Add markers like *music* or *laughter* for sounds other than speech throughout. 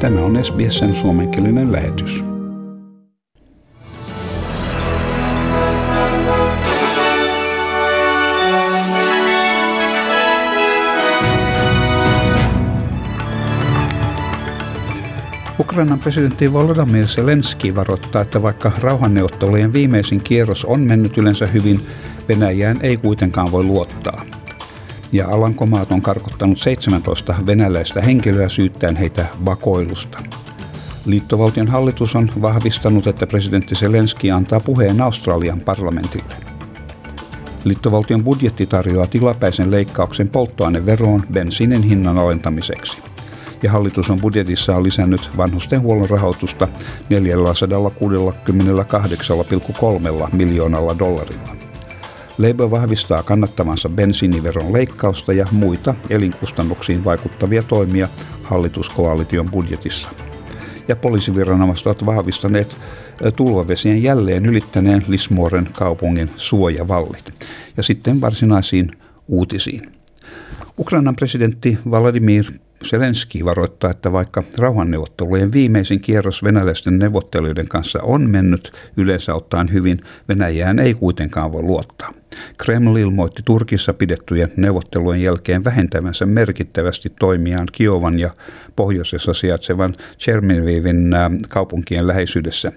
Tämä on SBSn suomenkielinen lähetys. Ukrainan presidentti Volodymyr Zelensky varoittaa, että vaikka rauhanneuvottelujen viimeisin kierros on mennyt yleensä hyvin, Venäjään ei kuitenkaan voi luottaa. Ja Alankomaat on karkottanut 17 venäläistä henkilöä syyttäen heitä vakoilusta. Liittovaltion hallitus on vahvistanut, että presidentti Zelensky antaa puheen Australian parlamentille. Liittovaltion budjetti tarjoaa tilapäisen leikkauksen polttoaineveroon bensiinin hinnan alentamiseksi ja hallitus on budjetissaan lisännyt vanhustenhuollon rahoitusta 468,3 miljoonalla dollarilla. Labour vahvistaa kannattavansa bensiiniveron leikkausta ja muita elinkustannuksiin vaikuttavia toimia hallituskoalition budjetissa. Ja poliisiviranomaiset ovat vahvistaneet tulvavesien jälleen ylittäneen Lismuoren kaupungin suojavallit. Ja sitten varsinaisiin uutisiin. Ukrainan presidentti Vladimir Zelenski varoittaa, että vaikka rauhanneuvottelujen viimeisin kierros venäläisten neuvottelijoiden kanssa on mennyt yleensä ottaen hyvin, Venäjään ei kuitenkaan voi luottaa. Kreml ilmoitti Turkissa pidettyjen neuvottelujen jälkeen vähentävänsä merkittävästi toimiaan Kiovan ja pohjoisessa sijaitsevan Chermivivin äh, kaupunkien läheisyydessä.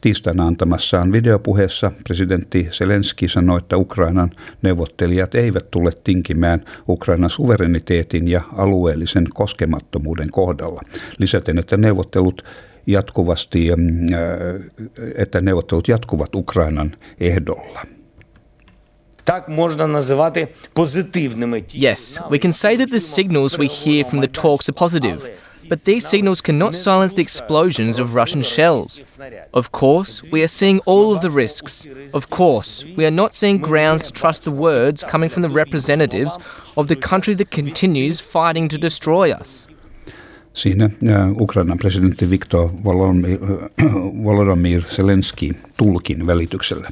Tiistaina antamassaan videopuheessa presidentti Zelenski sanoi, että Ukrainan neuvottelijat eivät tule tinkimään Ukrainan suvereniteetin ja alueellisen koskemattomuuden kohdalla. Lisäten, että neuvottelut jatkuvasti, äh, että neuvottelut jatkuvat Ukrainan ehdolla. Yes, we can say that the signals we hear from the talks are positive. But these signals cannot silence the explosions of Russian shells. Of course, we are seeing all of the risks. Of course, we are not seeing grounds to trust the words coming from the representatives of the country that continues fighting to destroy us. Siinä Ukrainan presidentti Viktor Volodymyr Zelensky tulkin välityksellä.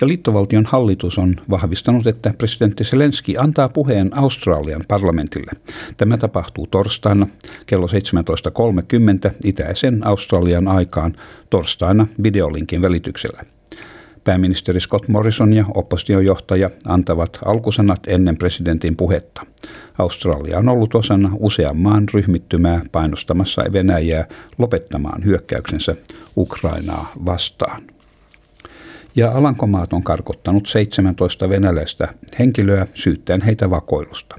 Ja liittovaltion hallitus on vahvistanut, että presidentti Zelensky antaa puheen Australian parlamentille. Tämä tapahtuu torstaina kello 17.30 itäisen Australian aikaan torstaina videolinkin välityksellä. Pääministeri Scott Morrison ja oppositiojohtaja antavat alkusanat ennen presidentin puhetta. Australia on ollut osana usean maan ryhmittymää painostamassa Venäjää lopettamaan hyökkäyksensä Ukrainaa vastaan. Ja Alankomaat on karkottanut 17 venäläistä henkilöä syyttäen heitä vakoilusta.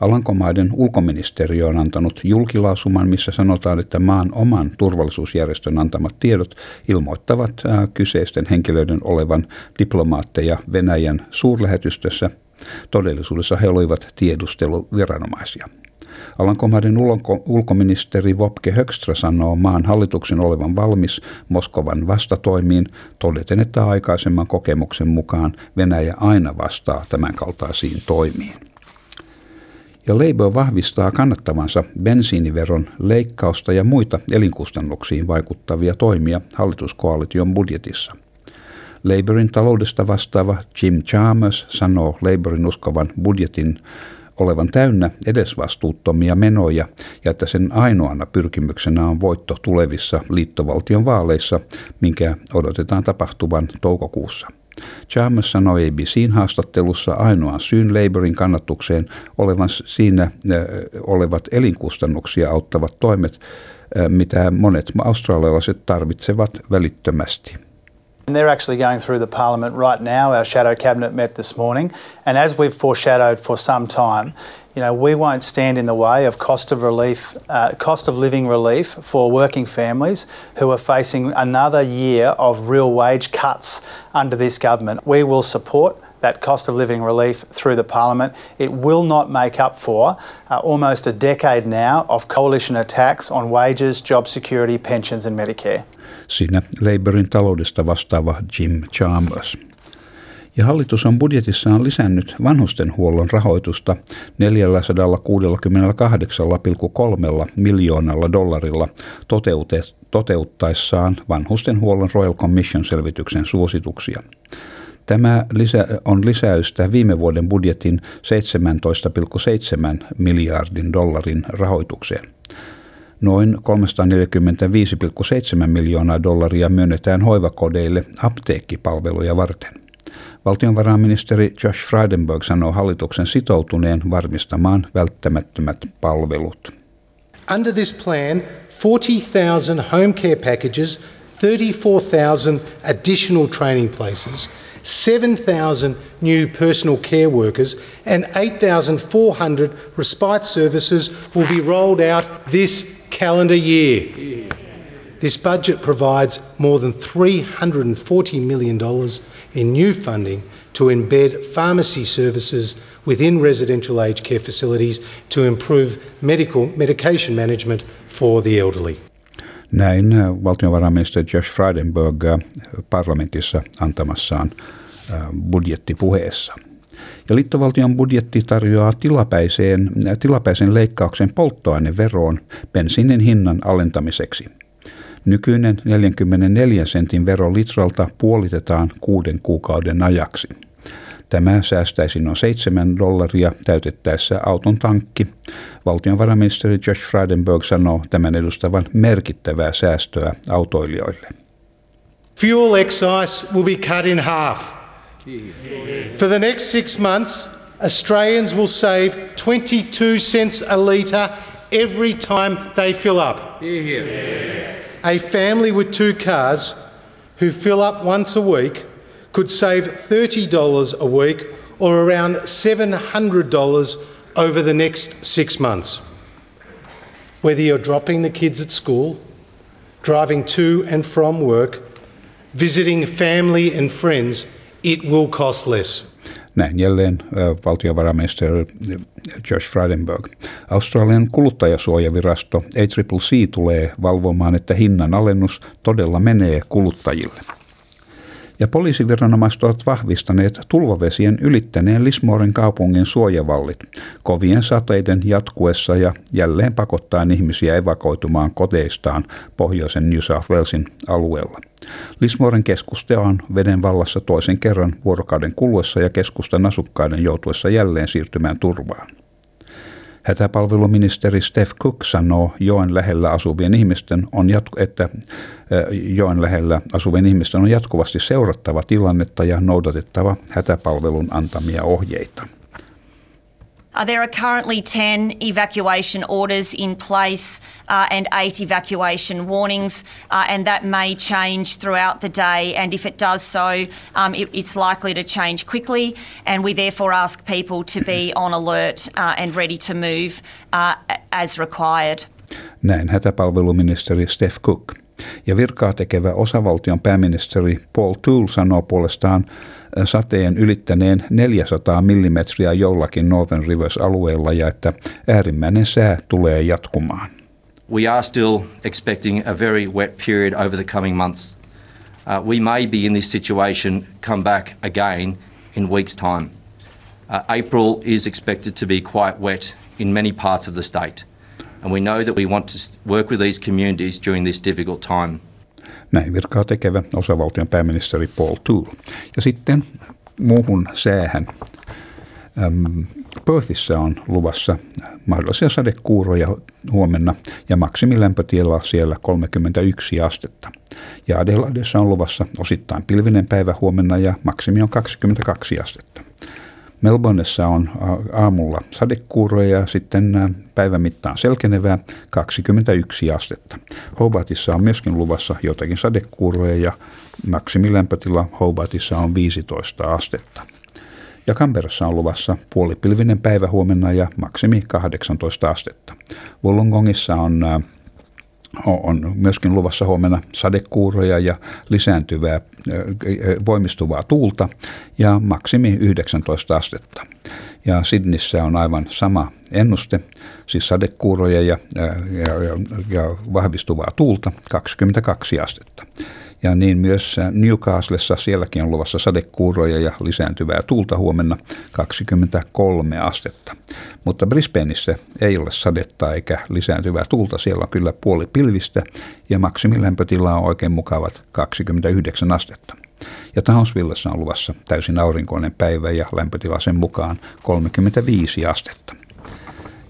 Alankomaiden ulkoministeriö on antanut julkilausuman, missä sanotaan, että maan oman turvallisuusjärjestön antamat tiedot ilmoittavat kyseisten henkilöiden olevan diplomaatteja Venäjän suurlähetystössä. Todellisuudessa he olivat tiedusteluviranomaisia. Alankomaiden ulko- ulkoministeri Vopke Högstra sanoo maan hallituksen olevan valmis Moskovan vastatoimiin, todeten, että aikaisemman kokemuksen mukaan Venäjä aina vastaa tämänkaltaisiin toimiin ja Labour vahvistaa kannattavansa bensiiniveron leikkausta ja muita elinkustannuksiin vaikuttavia toimia hallituskoalition budjetissa. Labourin taloudesta vastaava Jim Chalmers sanoo Labourin uskovan budjetin olevan täynnä edesvastuuttomia menoja ja että sen ainoana pyrkimyksenä on voitto tulevissa liittovaltion vaaleissa, minkä odotetaan tapahtuvan toukokuussa. Chalmers sanoi ABCin haastattelussa ainoan syyn Labourin kannatukseen olevan siinä olevat elinkustannuksia auttavat toimet, mitä monet australialaiset tarvitsevat välittömästi. And they're actually going through the parliament right now. Our shadow cabinet met this morning, and as we've foreshadowed for some time, you know, we won't stand in the way of cost of relief, uh, cost of living relief for working families who are facing another year of real wage cuts under this government. We will support that cost of living relief through the parliament. It will not make up for uh, almost a decade now of coalition attacks on wages, job security, pensions and Medicare. Siinä Labourin taloudesta vastaava Jim Chambers. ja hallitus on budjetissaan lisännyt vanhustenhuollon rahoitusta 468,3 miljoonalla dollarilla toteuttaessaan vanhustenhuollon Royal Commission-selvityksen suosituksia. Tämä lisä, on lisäystä viime vuoden budjetin 17,7 miljardin dollarin rahoitukseen. Noin 345,7 miljoonaa dollaria myönnetään hoivakodeille apteekkipalveluja varten. Valtionvarainministeri Josh Frydenberg sanoo hallituksen sitoutuneen varmistamaan välttämättömät palvelut. Under this plan, 40,000 home care packages, 34,000 additional training places, 7,000 new personal care workers, and 8,400 respite services will be rolled out this calendar year. This budget provides more than $340 million in new funding to embed pharmacy services within residential aged care facilities to improve medical medication management for the elderly. Näin äh, valtiovarainministeri Josh Frydenberg äh, parlamentissa antamassaan äh, budjettipuheessa. Ja liittovaltion budjetti tarjoaa tilapäiseen, tilapäisen leikkauksen polttoaineveroon bensiinin hinnan alentamiseksi. Nykyinen 44 sentin vero litralta puolitetaan kuuden kuukauden ajaksi. Tämä säästäisi noin 7 dollaria täytettäessä auton tankki. Valtionvarainministeri Josh Frydenberg sanoo tämän edustavan merkittävää säästöä autoilijoille. Fuel excise will be cut in half. For the next six months, Australians will save 22 cents a litre every time they fill up. A family with two cars who fill up once a week could save $30 a week or around $700 over the next six months. Whether you're dropping the kids at school, driving to and from work, visiting family and friends, it will cost less. Näin jälleen valtiovarainministeri Josh Frydenberg. Australian kuluttajasuojavirasto ACCC tulee valvomaan, että hinnan alennus todella menee kuluttajille ja poliisiviranomaiset ovat vahvistaneet tulvavesien ylittäneen Lismoren kaupungin suojavallit kovien sateiden jatkuessa ja jälleen pakottaen ihmisiä evakoitumaan koteistaan pohjoisen New South Walesin alueella. Lismoren keskusta on veden vallassa toisen kerran vuorokauden kuluessa ja keskustan asukkaiden joutuessa jälleen siirtymään turvaan. Hätäpalveluministeri Steph Cook sanoo joen lähellä asuvien ihmisten on jatku- että joen lähellä asuvien ihmisten on jatkuvasti seurattava tilannetta ja noudatettava hätäpalvelun antamia ohjeita. Uh, there are currently 10 evacuation orders in place uh, and eight evacuation warnings, uh, and that may change throughout the day. And if it does so, um, it, it's likely to change quickly, and we therefore ask people to be *clears throat* on alert uh, and ready to move uh, as required. Näin hätäpalveluministeri Steph Cook. Ja virkaa tekevä osavaltion pääministeri Paul Toole sanoo puolestaan sateen ylittäneen 400 millimetriä jollakin Northern Rivers-alueella ja että äärimmäinen sää tulee jatkumaan. We are still expecting a very wet period over the coming months. Uh, we may be in this situation come back again in weeks' time. Uh, April is expected to be quite wet in many parts of the state, and we know that we want to work with these communities during this difficult time. Näin virkaa tekevä osavaltion pääministeri Paul Toole. Ja sitten muuhun säähän. Perthissä on luvassa mahdollisia sadekuuroja huomenna ja maksimilämpötila siellä 31 astetta. Ja Adelaidessa on luvassa osittain pilvinen päivä huomenna ja maksimi on 22 astetta. Melbourneessa on aamulla sadekuuroja ja sitten päivän mittaan selkenevää 21 astetta. Hobartissa on myöskin luvassa jotakin sadekuuroja ja maksimilämpötila Hobartissa on 15 astetta. Ja Kamperassa on luvassa puolipilvinen päivä huomenna ja maksimi 18 astetta. Wollongongissa on on myöskin luvassa huomenna sadekuuroja ja lisääntyvää voimistuvaa tuulta ja maksimi 19 astetta. Ja Sydnissä on aivan sama ennuste, siis sadekuuroja ja, ja, ja, ja vahvistuvaa tuulta 22 astetta. Ja niin myös Newcastlessa sielläkin on luvassa sadekuuroja ja lisääntyvää tuulta huomenna 23 astetta. Mutta Brisbaneissa ei ole sadetta eikä lisääntyvää tuulta. Siellä on kyllä puoli pilvistä ja maksimilämpötila on oikein mukavat 29 astetta. Ja Townsvillessa on luvassa täysin aurinkoinen päivä ja lämpötila sen mukaan 35 astetta.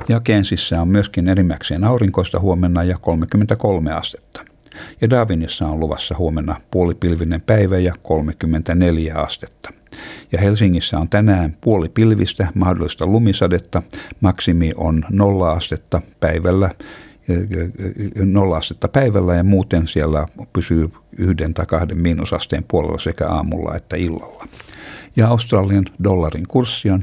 Ja Kensissä on myöskin enimmäkseen aurinkoista huomenna ja 33 astetta. Ja Darwinissa on luvassa huomenna puolipilvinen päivä ja 34 astetta. Ja Helsingissä on tänään puolipilvistä mahdollista lumisadetta. Maksimi on nolla astetta päivällä nolla astetta päivällä ja muuten siellä pysyy yhden tai kahden miinusasteen puolella sekä aamulla että illalla. Ja Australian dollarin kurssi on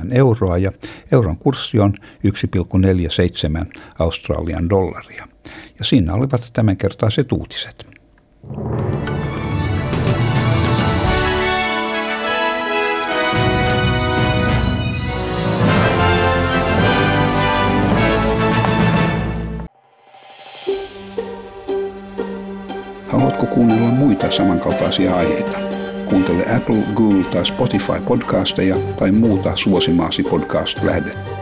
0,67 euroa ja euron kurssi on 1,47 Australian dollaria. Ja siinä olivat tämänkertaiset uutiset. Haluatko kuunnella muita samankaltaisia aiheita? Kuuntele Apple, Google tai Spotify podcasteja tai muuta suosimaasi podcast-lähdettä.